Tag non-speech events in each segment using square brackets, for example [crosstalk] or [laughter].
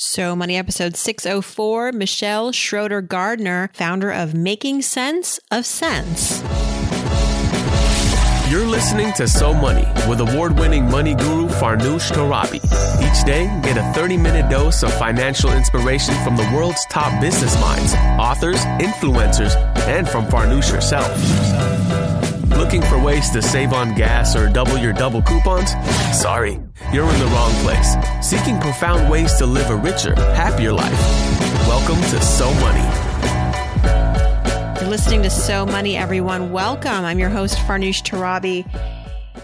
So Money episode 604, Michelle Schroeder Gardner, founder of Making Sense of Cents. You're listening to So Money with award winning money guru Farnoosh Torabi. Each day, get a 30 minute dose of financial inspiration from the world's top business minds, authors, influencers, and from Farnoosh herself. Looking for ways to save on gas or double your double coupons? Sorry, you're in the wrong place. Seeking profound ways to live a richer, happier life. Welcome to So Money. You're listening to So Money, everyone. Welcome. I'm your host, Farnoosh Torabi.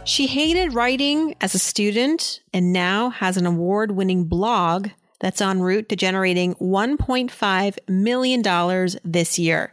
She hated writing as a student and now has an award winning blog that's en route to generating $1.5 million this year.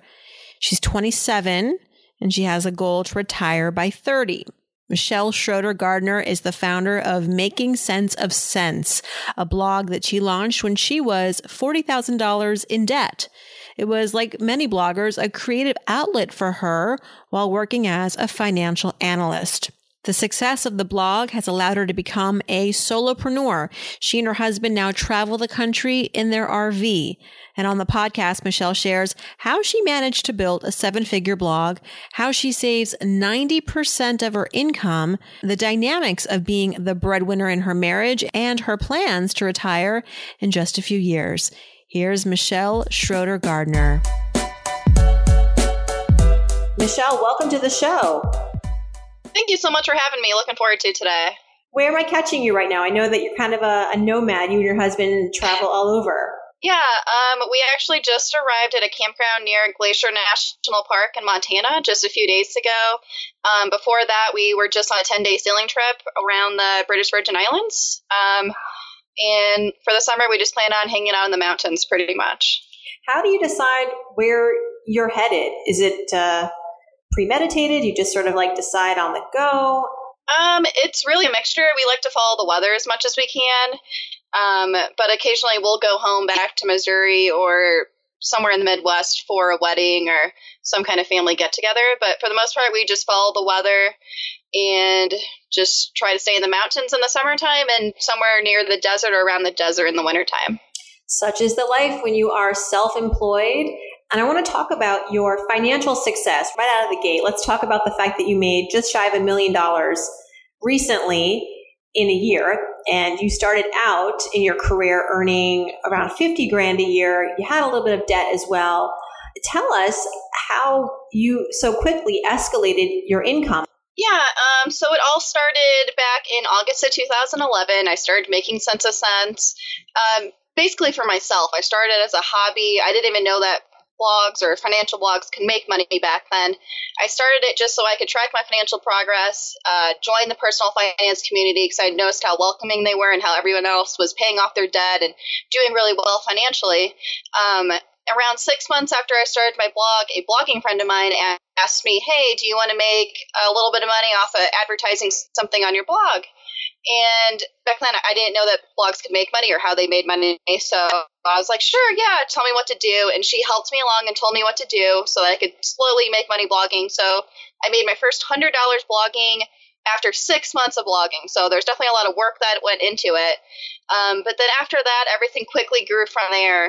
She's 27 and she has a goal to retire by 30. Michelle Schroeder Gardner is the founder of Making Sense of Cents, a blog that she launched when she was $40,000 in debt. It was, like many bloggers, a creative outlet for her while working as a financial analyst. The success of the blog has allowed her to become a solopreneur. She and her husband now travel the country in their RV. And on the podcast, Michelle shares how she managed to build a seven figure blog, how she saves 90% of her income, the dynamics of being the breadwinner in her marriage, and her plans to retire in just a few years. Here's Michelle Schroeder Gardner. Michelle, welcome to the show. Thank you so much for having me. Looking forward to today. Where am I catching you right now? I know that you're kind of a, a nomad. You and your husband travel all over. Yeah, um, we actually just arrived at a campground near Glacier National Park in Montana just a few days ago. Um, before that, we were just on a 10 day sailing trip around the British Virgin Islands. Um, and for the summer, we just plan on hanging out in the mountains pretty much. How do you decide where you're headed? Is it uh, premeditated? You just sort of like decide on the go? Um, it's really a mixture. We like to follow the weather as much as we can. Um, but occasionally we'll go home back to Missouri or somewhere in the Midwest for a wedding or some kind of family get together. But for the most part, we just follow the weather and just try to stay in the mountains in the summertime and somewhere near the desert or around the desert in the wintertime. Such is the life when you are self employed. And I want to talk about your financial success right out of the gate. Let's talk about the fact that you made just shy of a million dollars recently in a year and you started out in your career earning around 50 grand a year. You had a little bit of debt as well. Tell us how you so quickly escalated your income. Yeah, um, so it all started back in August of 2011. I started making sense of cents. Um, basically for myself. I started as a hobby. I didn't even know that blogs or financial blogs can make money back then. I started it just so I could track my financial progress, uh, join the personal finance community because I noticed how welcoming they were and how everyone else was paying off their debt and doing really well financially. Um, around six months after I started my blog, a blogging friend of mine asked me, Hey, do you want to make a little bit of money off of advertising something on your blog? And back then, I didn't know that blogs could make money or how they made money. So I was like, sure, yeah, tell me what to do. And she helped me along and told me what to do so I could slowly make money blogging. So I made my first $100 blogging after six months of blogging. So there's definitely a lot of work that went into it. Um, but then after that, everything quickly grew from there.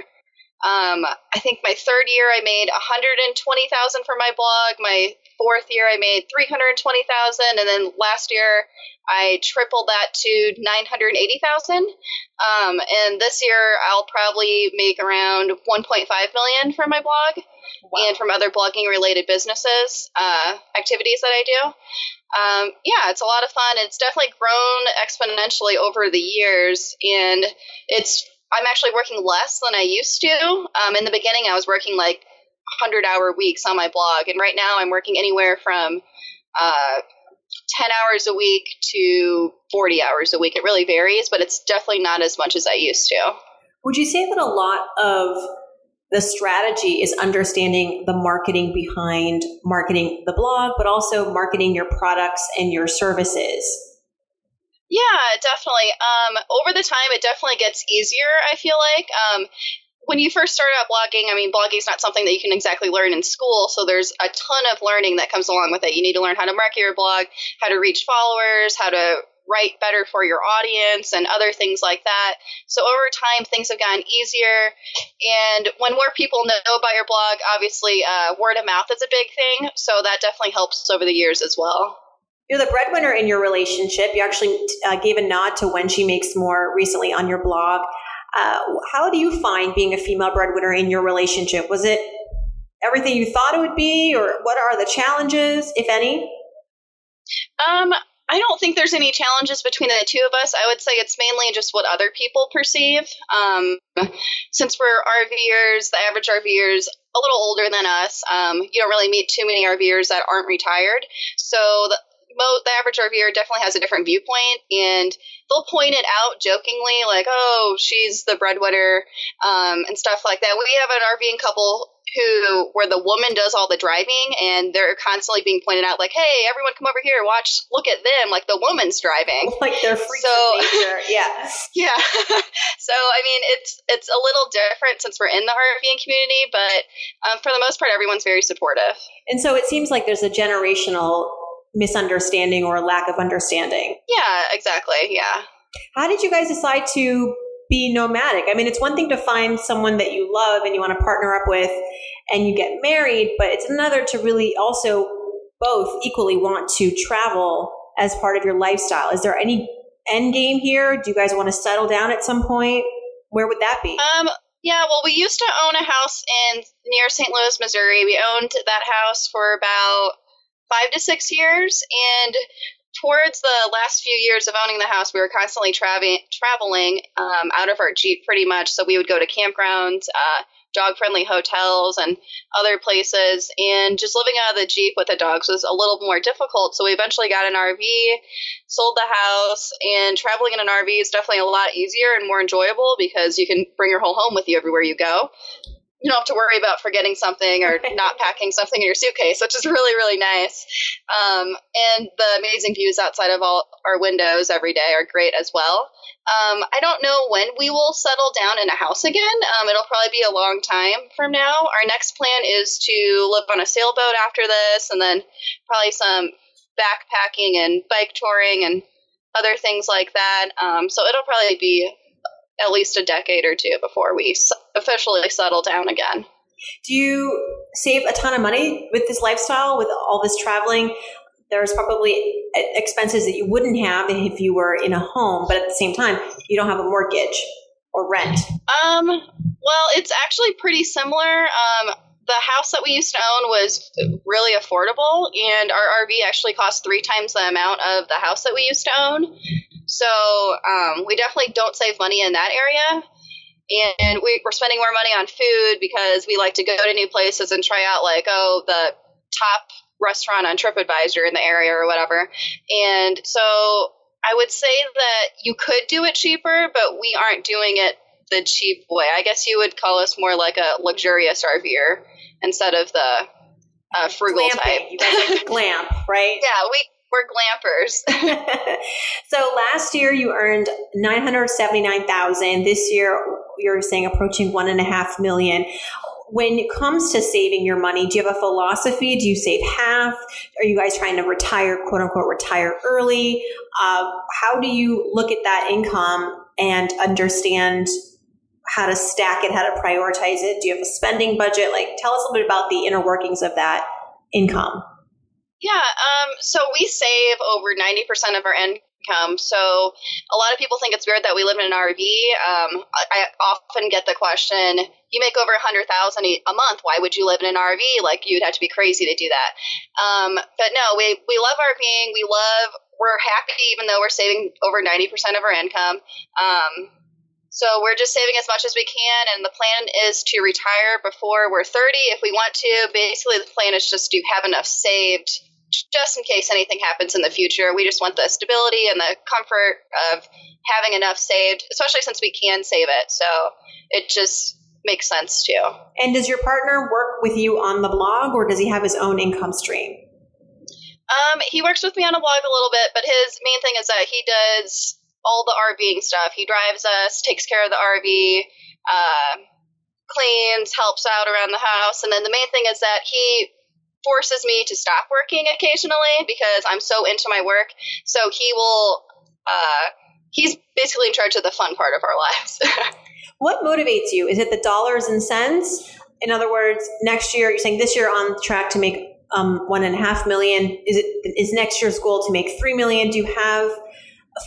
Um, I think my third year I made 120,000 for my blog. My fourth year I made 320,000 and then last year I tripled that to 980,000. Um, and this year I'll probably make around 1.5 million from my blog wow. and from other blogging related businesses, uh, activities that I do. Um, yeah, it's a lot of fun. It's definitely grown exponentially over the years, and it's I'm actually working less than I used to. Um, in the beginning, I was working like 100 hour weeks on my blog, and right now I'm working anywhere from uh, 10 hours a week to 40 hours a week. It really varies, but it's definitely not as much as I used to. Would you say that a lot of the strategy is understanding the marketing behind marketing the blog, but also marketing your products and your services? Yeah, definitely. Um, over the time, it definitely gets easier. I feel like um, when you first start out blogging, I mean, blogging is not something that you can exactly learn in school. So there's a ton of learning that comes along with it. You need to learn how to market your blog, how to reach followers, how to write better for your audience and other things like that. So over time, things have gotten easier. And when more people know about your blog, obviously uh, word of mouth is a big thing. So that definitely helps over the years as well. You're the breadwinner in your relationship. You actually uh, gave a nod to when she makes more recently on your blog. Uh, how do you find being a female breadwinner in your relationship? Was it everything you thought it would be, or what are the challenges, if any? Um, I don't think there's any challenges between the two of us. I would say it's mainly just what other people perceive. Um, since we're RVers, the average RVers a little older than us. Um, you don't really meet too many RVers that aren't retired. So the, the average RVer definitely has a different viewpoint, and they'll point it out jokingly, like, "Oh, she's the breadwinner," um, and stuff like that. We have an RVing couple who where the woman does all the driving and they're constantly being pointed out like hey everyone come over here watch look at them like the woman's driving. Like they're freaks so [laughs] yeah. Yeah. So i mean it's it's a little different since we're in the rving community but um, for the most part everyone's very supportive. And so it seems like there's a generational misunderstanding or lack of understanding yeah exactly yeah how did you guys decide to be nomadic. I mean, it's one thing to find someone that you love and you want to partner up with and you get married, but it's another to really also both equally want to travel as part of your lifestyle. Is there any end game here? Do you guys want to settle down at some point? Where would that be? Um, yeah, well, we used to own a house in near St. Louis, Missouri. We owned that house for about five to six years, and towards the last few years of owning the house, we were constantly traveling traveling um, out of our Jeep pretty much. So we would go to campgrounds, uh, dog friendly hotels, and other places. And just living out of the Jeep with the dogs was a little more difficult. So we eventually got an RV, sold the house, and traveling in an RV is definitely a lot easier and more enjoyable because you can bring your whole home with you everywhere you go you don't have to worry about forgetting something or not packing something in your suitcase, which is really, really nice. Um, and the amazing views outside of all our windows every day are great as well. Um, I don't know when we will settle down in a house again. Um, it'll probably be a long time from now. Our next plan is to live on a sailboat after this, and then probably some backpacking and bike touring and other things like that. Um, so it'll probably be at least a decade or two before we officially settle down again. Do you save a ton of money with this lifestyle, with all this traveling? There's probably expenses that you wouldn't have if you were in a home, but at the same time, you don't have a mortgage or rent. Um, well, it's actually pretty similar. Um, the house that we used to own was really affordable, and our RV actually cost three times the amount of the house that we used to own. So um, we definitely don't save money in that area. And we, we're spending more money on food because we like to go to new places and try out, like, oh, the top restaurant on TripAdvisor in the area or whatever. And so I would say that you could do it cheaper, but we aren't doing it the cheap way. I guess you would call us more like a luxurious RVer instead of the uh, frugal Glamping. type. You guys like glamp, [laughs] right? yeah, we we're glampers. [laughs] so last year you earned nine hundred seventy nine thousand. This year you're saying approaching one and a half million. When it comes to saving your money, do you have a philosophy? Do you save half? Are you guys trying to retire, quote unquote, retire early? Uh, how do you look at that income and understand how to stack it, how to prioritize it? Do you have a spending budget? Like, tell us a little bit about the inner workings of that income. Yeah, um, so we save over 90% of our income. So a lot of people think it's weird that we live in an RV. Um, I, often get the question, you make over 100000 a month. Why would you live in an RV? Like, you'd have to be crazy to do that. Um, but no, we, we love RVing. We love, we're happy even though we're saving over 90% of our income. Um, so we're just saving as much as we can, and the plan is to retire before we're 30 if we want to. Basically, the plan is just to have enough saved just in case anything happens in the future. We just want the stability and the comfort of having enough saved, especially since we can save it. So it just makes sense too. And does your partner work with you on the blog or does he have his own income stream? Um, he works with me on a blog a little bit, but his main thing is that he does all the RVing stuff. He drives us, takes care of the RV, uh, cleans, helps out around the house, and then the main thing is that he forces me to stop working occasionally because I'm so into my work. So he will uh, he's basically in charge of the fun part of our [laughs] lives. what motivates you? Is it the dollars and cents? In other words, next year, you're saying this year on track to make um, one and a half million. Is it is next year's goal to make three million? Do you have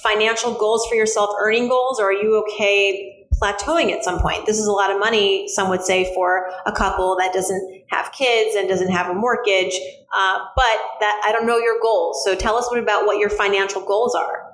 financial goals for yourself, earning goals, or are you okay plateauing at some point? This is a lot of money, some would say, for a couple that doesn't have kids and doesn't have a mortgage. Uh, but that I don't know your goals. So tell us about what your financial goals are.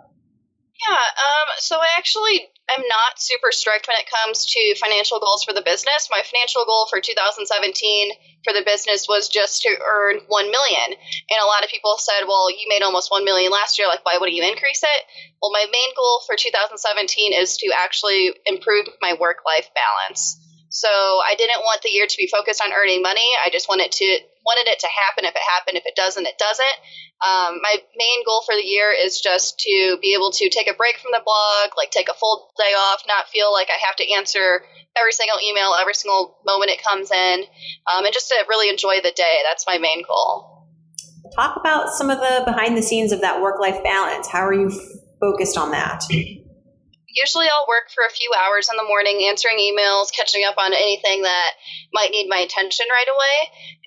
Yeah, um, so I actually am not super strict when it comes to financial goals for the business. My financial goal for 2017 for the business was just to earn 1 million. And a lot of people said, "Well, you made almost 1 million last year, like why wouldn't you increase it?" Well, my main goal for 2017 is to actually improve my work-life balance. So I didn't want the year to be focused on earning money. I just wanted to wanted it to happen. If it happened, if it doesn't, it doesn't. Um, my main goal for the year is just to be able to take a break from the blog, like take a full day off, not feel like I have to answer every single email, every single moment it comes in, um, and just to really enjoy the day. That's my main goal. Talk about some of the behind the scenes of that work life balance. How are you focused on that? Usually I'll work for a few hours in the morning answering emails, catching up on anything that might need my attention right away.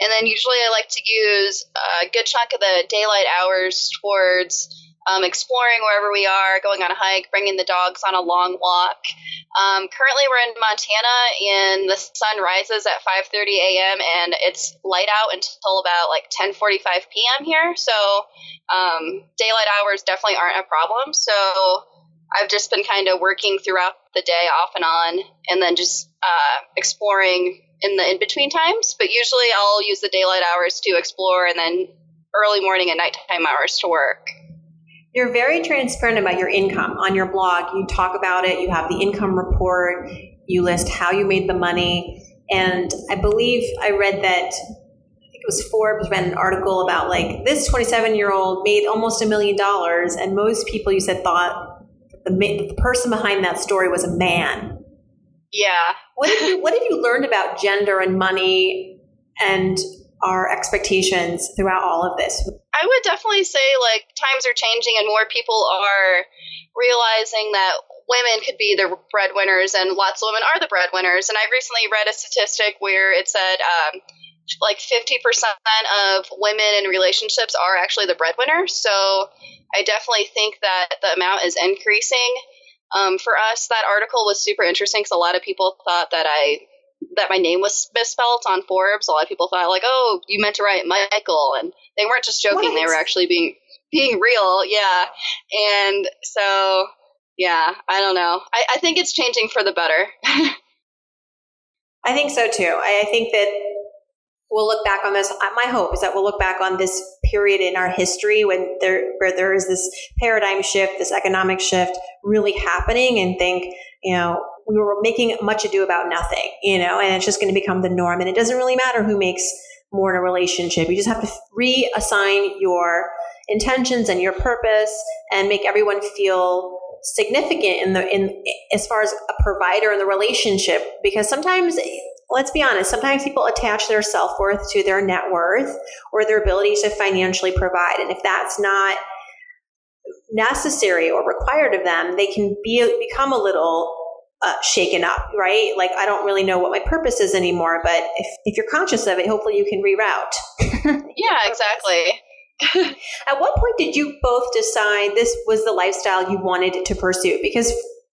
And then usually I like to use a good chunk of the daylight hours towards um, exploring wherever we are, going on a hike, bringing the dogs on a long walk. Um, currently, we're in Montana, and the sun rises at 5:30 a.m. and it's light out until about like 10:45 p.m. here. So um, daylight hours definitely aren't a problem. So I've just been kind of working throughout the day off and on and then just uh, exploring in the in between times. But usually I'll use the daylight hours to explore and then early morning and nighttime hours to work. You're very transparent about your income on your blog. You talk about it, you have the income report, you list how you made the money. And I believe I read that I think it was Forbes ran an article about like this 27 year old made almost a million dollars, and most people you said thought the, the person behind that story was a man. Yeah. What have you What have you learned about gender and money and our expectations throughout all of this? I would definitely say like times are changing and more people are realizing that women could be the breadwinners and lots of women are the breadwinners. And I recently read a statistic where it said um, like 50% of women in relationships are actually the breadwinner. So I definitely think that the amount is increasing. Um, for us, that article was super interesting because a lot of people thought that I that my name was misspelled on Forbes. A lot of people thought like, "Oh, you meant to write Michael," and they weren't just joking; what? they were actually being being real. Yeah, and so yeah, I don't know. I, I think it's changing for the better. [laughs] I think so too. I, I think that we'll look back on this. Uh, my hope is that we'll look back on this period in our history when there, where there is this paradigm shift, this economic shift really happening and think, you know, we were making much ado about nothing, you know, and it's just going to become the norm. And it doesn't really matter who makes more in a relationship. You just have to reassign your intentions and your purpose and make everyone feel significant in the in as far as a provider in the relationship because sometimes let's be honest, sometimes people attach their self worth to their net worth or their ability to financially provide. And if that's not necessary or required of them, they can be become a little uh, shaken up, right? Like, I don't really know what my purpose is anymore, but if, if you're conscious of it, hopefully you can reroute. [laughs] yeah, exactly. [laughs] At what point did you both decide this was the lifestyle you wanted to pursue? Because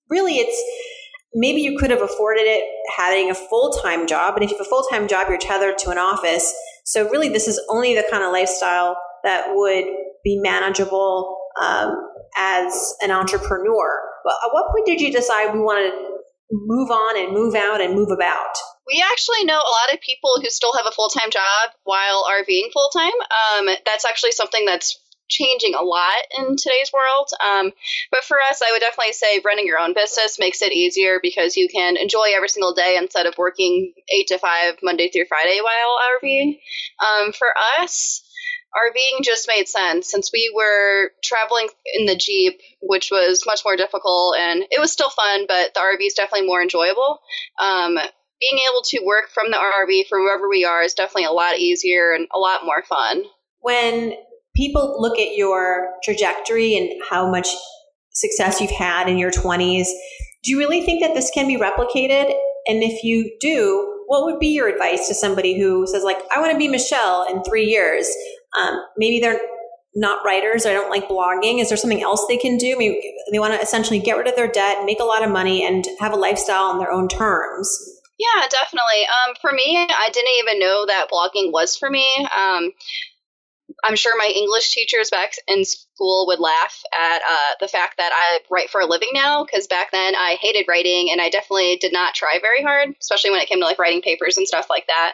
really, it's maybe you could have afforded it having a full time job. And if you have a full time job, you're tethered to an office. So, really, this is only the kind of lifestyle that would be manageable um, as an entrepreneur. But at what point did you decide we wanted to move on and move out and move about? We actually know a lot of people who still have a full time job while RVing full time. Um, that's actually something that's changing a lot in today's world. Um, but for us, I would definitely say running your own business makes it easier because you can enjoy every single day instead of working eight to five Monday through Friday while RVing. Um, for us, RVing just made sense since we were traveling in the Jeep, which was much more difficult and it was still fun, but the RV is definitely more enjoyable. Um, being able to work from the RV from wherever we are is definitely a lot easier and a lot more fun. When people look at your trajectory and how much success you've had in your 20s. Do you really think that this can be replicated? And if you do, what would be your advice to somebody who says, like, I want to be Michelle in three years? Um, maybe they're not writers I don't like blogging. Is there something else they can do? Maybe they want to essentially get rid of their debt, make a lot of money, and have a lifestyle on their own terms. Yeah, definitely. Um, for me, I didn't even know that blogging was for me. Um, I'm sure my English teachers back in school would laugh at uh, the fact that I write for a living now because back then I hated writing and I definitely did not try very hard, especially when it came to like writing papers and stuff like that.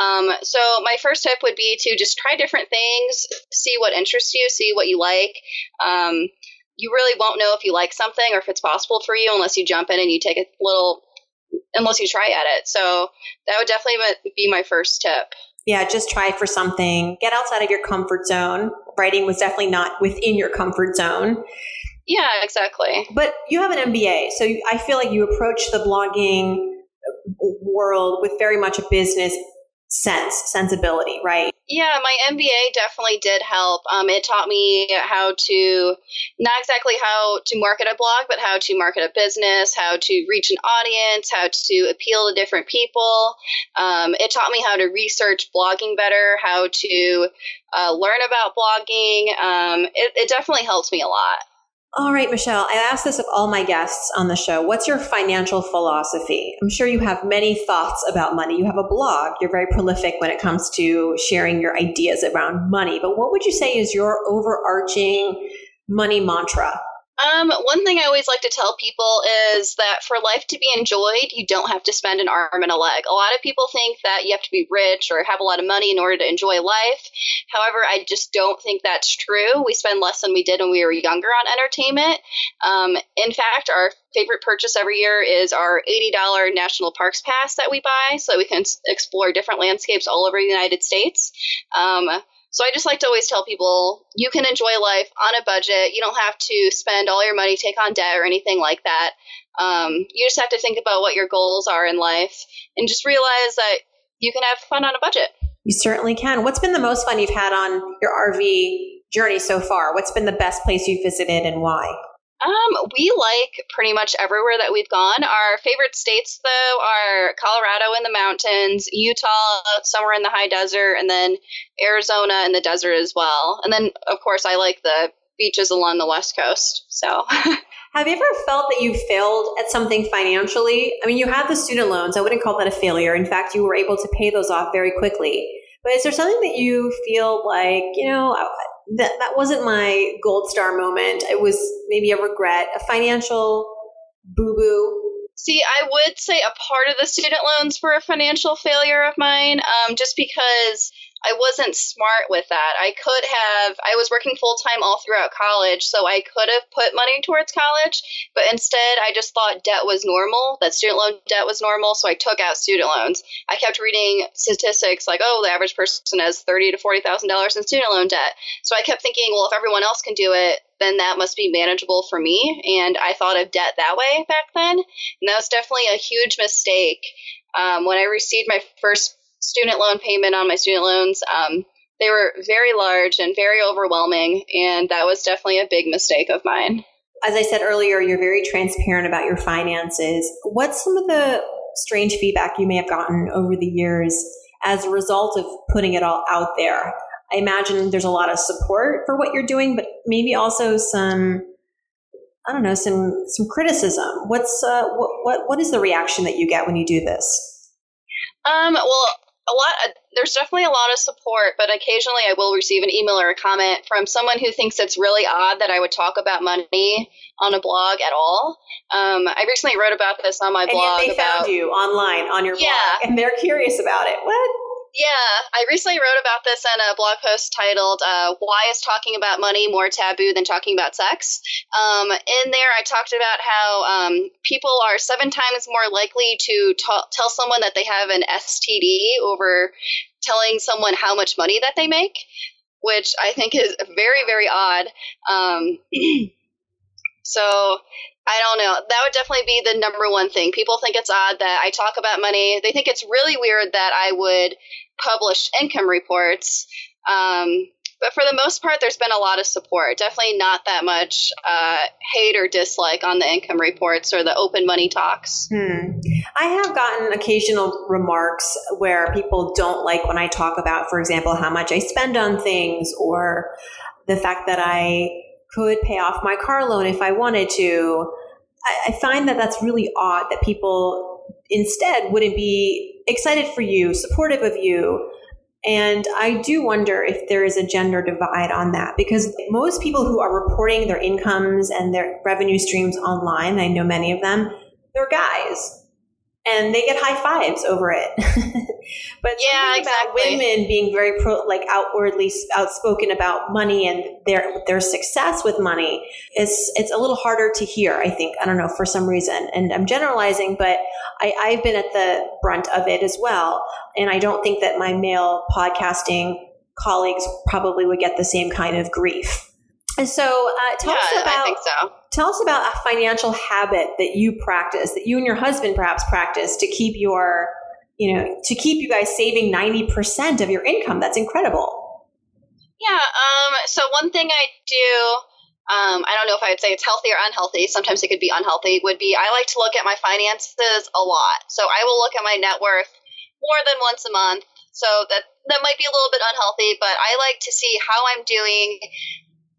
Um, so my first tip would be to just try different things, see what interests you, see what you like. Um, you really won't know if you like something or if it's possible for you unless you jump in and you take a little, unless you try at it. So that would definitely be my first tip yeah, just try for something. Get outside of your comfort zone. Writing was definitely not within your comfort zone. Yeah, exactly. But you have an MBA, so I feel like you approach the blogging world with very much a business sense, sensibility, right? Yeah, my MBA definitely did help. Um, it taught me how to, not exactly how to market a blog, but how to market a business, how to reach an audience, how to appeal to different people. Um, it taught me how to research blogging better, how to uh, learn about blogging. Um, it, it definitely helped me a lot. All right, Michelle, I ask this of all my guests on the show. What's your financial philosophy? I'm sure you have many thoughts about money. You have a blog. You're very prolific when it comes to sharing your ideas around money. But what would you say is your overarching money mantra? Um, one thing I always like to tell people is that for life to be enjoyed, you don't have to spend an arm and a leg. A lot of people think that you have to be rich or have a lot of money in order to enjoy life. However, I just don't think that's true. We spend less than we did when we were younger on entertainment. Um, in fact, our favorite purchase every year is our $80 National Parks Pass that we buy so that we can explore different landscapes all over the United States. Um, so I just like to always tell people you can enjoy life on a budget. You don't have to spend all your money, take on debt, or anything like that. Um, you just have to think about what your goals are in life and just realize that you can have fun on a budget. You certainly can. What's been the most fun you've had on your RV journey so far? What's been the best place you've visited and why? Um, we like pretty much everywhere that we've gone. Our favorite states, though, are Colorado in the mountains, Utah somewhere in the high desert, and then Arizona in the desert as well. And then, of course, I like the beaches along the west coast. So. [laughs] Have you ever felt that you failed at something financially? I mean, you had the student loans. I wouldn't call that a failure. In fact, you were able to pay those off very quickly. But is there something that you feel like, you know, that that wasn't my gold star moment. It was maybe a regret, a financial boo boo. See, I would say a part of the student loans were a financial failure of mine, um, just because I wasn't smart with that. I could have, I was working full time all throughout college, so I could have put money towards college, but instead I just thought debt was normal, that student loan debt was normal, so I took out student loans. I kept reading statistics like, oh, the average person has thirty to forty thousand dollars in student loan debt. So I kept thinking, well, if everyone else can do it, then that must be manageable for me. And I thought of debt that way back then. And that was definitely a huge mistake. Um, when I received my first student loan payment on my student loans. Um, they were very large and very overwhelming, and that was definitely a big mistake of mine. As I said earlier, you're very transparent about your finances. What's some of the strange feedback you may have gotten over the years as a result of putting it all out there? I imagine there's a lot of support for what you're doing, but maybe also some I don't know, some some criticism. What's uh, what, what what is the reaction that you get when you do this? Um, well, a lot uh, there's definitely a lot of support but occasionally i will receive an email or a comment from someone who thinks it's really odd that i would talk about money on a blog at all. Um, i recently wrote about this on my and blog they about found you online on your yeah. blog and they're curious about it. What yeah, I recently wrote about this in a blog post titled uh, "Why is talking about money more taboo than talking about sex?" Um, in there, I talked about how um, people are seven times more likely to tell someone that they have an STD over telling someone how much money that they make, which I think is very, very odd. Um, [clears throat] so I don't know. That would definitely be the number one thing. People think it's odd that I talk about money. They think it's really weird that I would publish income reports. Um, but for the most part, there's been a lot of support. Definitely not that much uh, hate or dislike on the income reports or the open money talks. Hmm. I have gotten occasional remarks where people don't like when I talk about, for example, how much I spend on things or the fact that I could pay off my car loan if I wanted to. I, I find that that's really odd that people instead wouldn't be excited for you, supportive of you, and I do wonder if there is a gender divide on that because most people who are reporting their incomes and their revenue streams online, I know many of them, they're guys and they get high fives over it. [laughs] but yeah, exactly. women being very pro, like outwardly outspoken about money and their their success with money is it's a little harder to hear. I think I don't know for some reason, and I'm generalizing, but I, I've been at the brunt of it as well, and I don't think that my male podcasting colleagues probably would get the same kind of grief. And so, uh, tell yeah, us about. I think so tell us about a financial habit that you practice, that you and your husband perhaps practice to keep your, you know, to keep you guys saving 90% of your income. That's incredible. Yeah. Um, so one thing I do, um, I don't know if I would say it's healthy or unhealthy. Sometimes it could be unhealthy. Would be I like to look at my finances a lot. So I will look at my net worth more than once a month. So that that might be a little bit unhealthy, but I like to see how I'm doing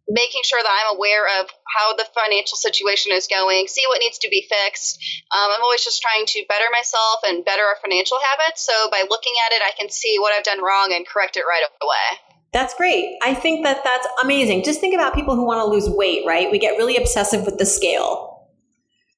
making sure that I'm aware of how the financial situation is going, see what needs to be fixed. Um, I'm always just trying to better myself and better our financial habits. So by looking at it, I can see what I've done wrong and correct it right away. That's great. I think that that's amazing. Just think about people who want to lose weight, right? We get really obsessive with the scale.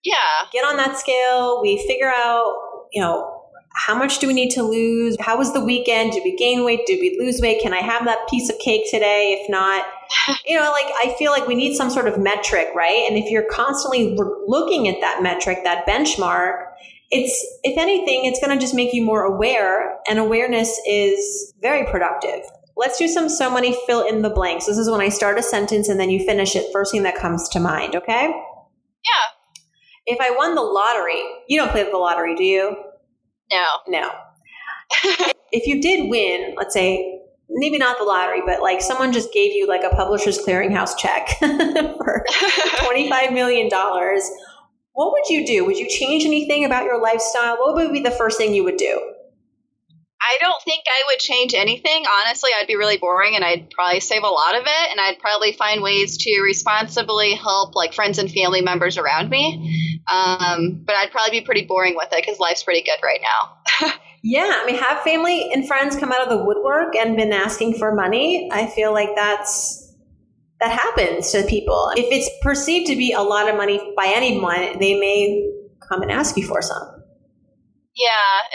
Yeah. Get on that scale. We figure out, you know, how much do we need to lose? How was the weekend? Did we gain weight? Did we lose weight? Can I have that piece of cake today? If not, [laughs] you know, like I feel like we need some sort of metric, right? And if you're constantly looking at that metric, that benchmark, it's, if anything, it's going to just make you more aware, and awareness is very productive. Let's do some So Money fill in the blanks. This is when I start a sentence and then you finish it, first thing that comes to mind, okay? Yeah. If I won the lottery, you don't play the lottery, do you? No. No. [laughs] if you did win, let's say, maybe not the lottery, but like someone just gave you like a publisher's clearinghouse check [laughs] for [laughs] $25 million, what would you do? Would you change anything about your lifestyle? What would be the first thing you would do? I don't think I would change anything. Honestly, I'd be really boring and I'd probably save a lot of it and I'd probably find ways to responsibly help like friends and family members around me. Um, but I'd probably be pretty boring with it because life's pretty good right now. [laughs] yeah, I mean, have family and friends come out of the woodwork and been asking for money. I feel like that's that happens to people. If it's perceived to be a lot of money by anyone, they may come and ask you for some. Yeah,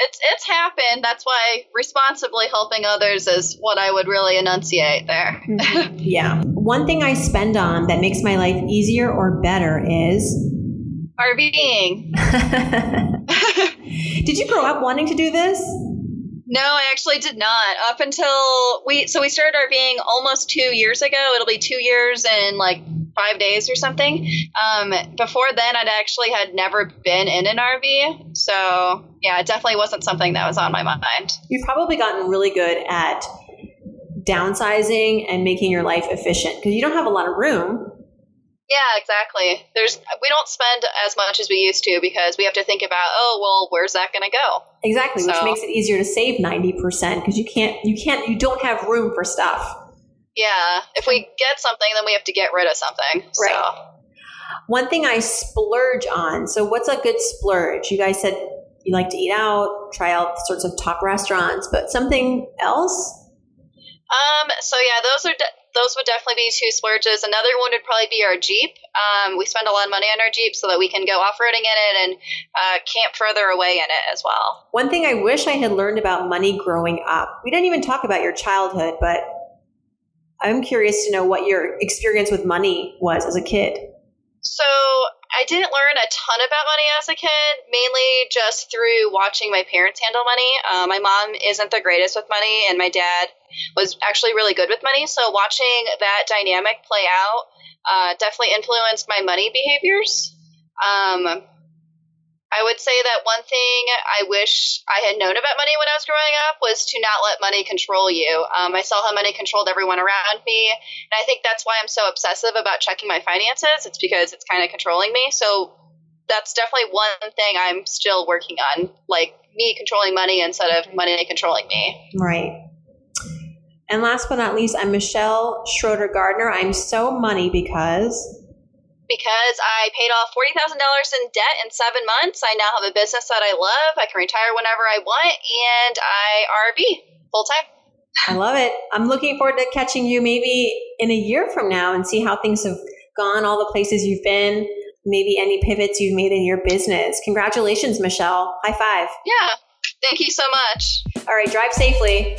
it's it's happened. That's why responsibly helping others is what I would really enunciate there. Mm-hmm. [laughs] yeah. One thing I spend on that makes my life easier or better is RVing. [laughs] did you grow up wanting to do this? No, I actually did not. Up until we so we started RVing almost 2 years ago. It'll be 2 years and like five days or something. Um, before then, I'd actually had never been in an RV, so yeah, it definitely wasn't something that was on my mind. You've probably gotten really good at downsizing and making your life efficient because you don't have a lot of room. Yeah, exactly. There's we don't spend as much as we used to because we have to think about, oh, well, where's that going to go? Exactly, so. which makes it easier to save 90% because you can't you can't you don't have room for stuff. Yeah, if we get something, then we have to get rid of something. Right. So. One thing I splurge on. So, what's a good splurge? You guys said you like to eat out, try out sorts of top restaurants, but something else? Um. So yeah, those are de- those would definitely be two splurges. Another one would probably be our Jeep. Um, we spend a lot of money on our Jeep so that we can go off roading in it and uh, camp further away in it as well. One thing I wish I had learned about money growing up. We didn't even talk about your childhood, but I'm curious to know what your experience with money was as a kid. So, I didn't learn a ton about money as a kid, mainly just through watching my parents handle money. Uh, my mom isn't the greatest with money, and my dad was actually really good with money. So, watching that dynamic play out uh, definitely influenced my money behaviors. Um, I would say that one thing I wish I had known about money when I was growing up was to not let money control you. Um, I saw how money controlled everyone around me, and I think that's why I'm so obsessive about checking my finances. It's because it's kind of controlling me. So that's definitely one thing I'm still working on, like me controlling money instead of money controlling me. Right. And last but not least, I'm Michelle Schroeder Gardner. I'm so money because because I paid off forty thousand dollars in debt in seven months. I now have a business that I love. I can retire whenever I want, and I RV full time. I love it. I'm looking forward to catching you maybe in a year from now and see how things have gone, all the places you've been, maybe any pivots you've made in your business. Congratulations, Michelle. High five. Yeah. Thank you so much. All right, drive safely.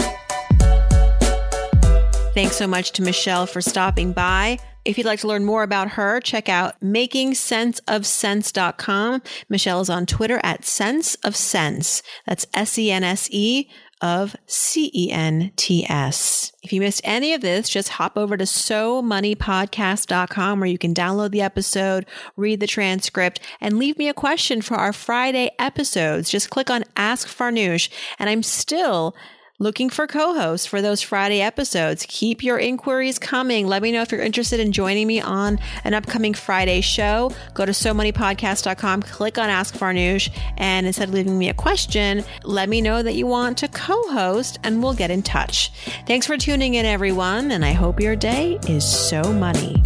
Thanks so much to Michelle for stopping by. If you'd like to learn more about her, check out makingsenseofcents.com. Michelle is on Twitter at Sense of Cents. That's S E N S E of C E N T S. If you missed any of this, just hop over to SoMoneyPodcast.com where you can download the episode, read the transcript, and leave me a question for our Friday episodes. Just click on Ask Farnoosh, and I'm still looking for co-hosts for those Friday episodes. Keep your inquiries coming. Let me know if you're interested in joining me on an upcoming Friday show. Go to SoMoneyPodcast.com, click on Ask Farnoosh, and instead of leaving me a question, let me know that you want to co-host and we'll get in touch. Thanks for tuning in, everyone, and I hope your day is so money.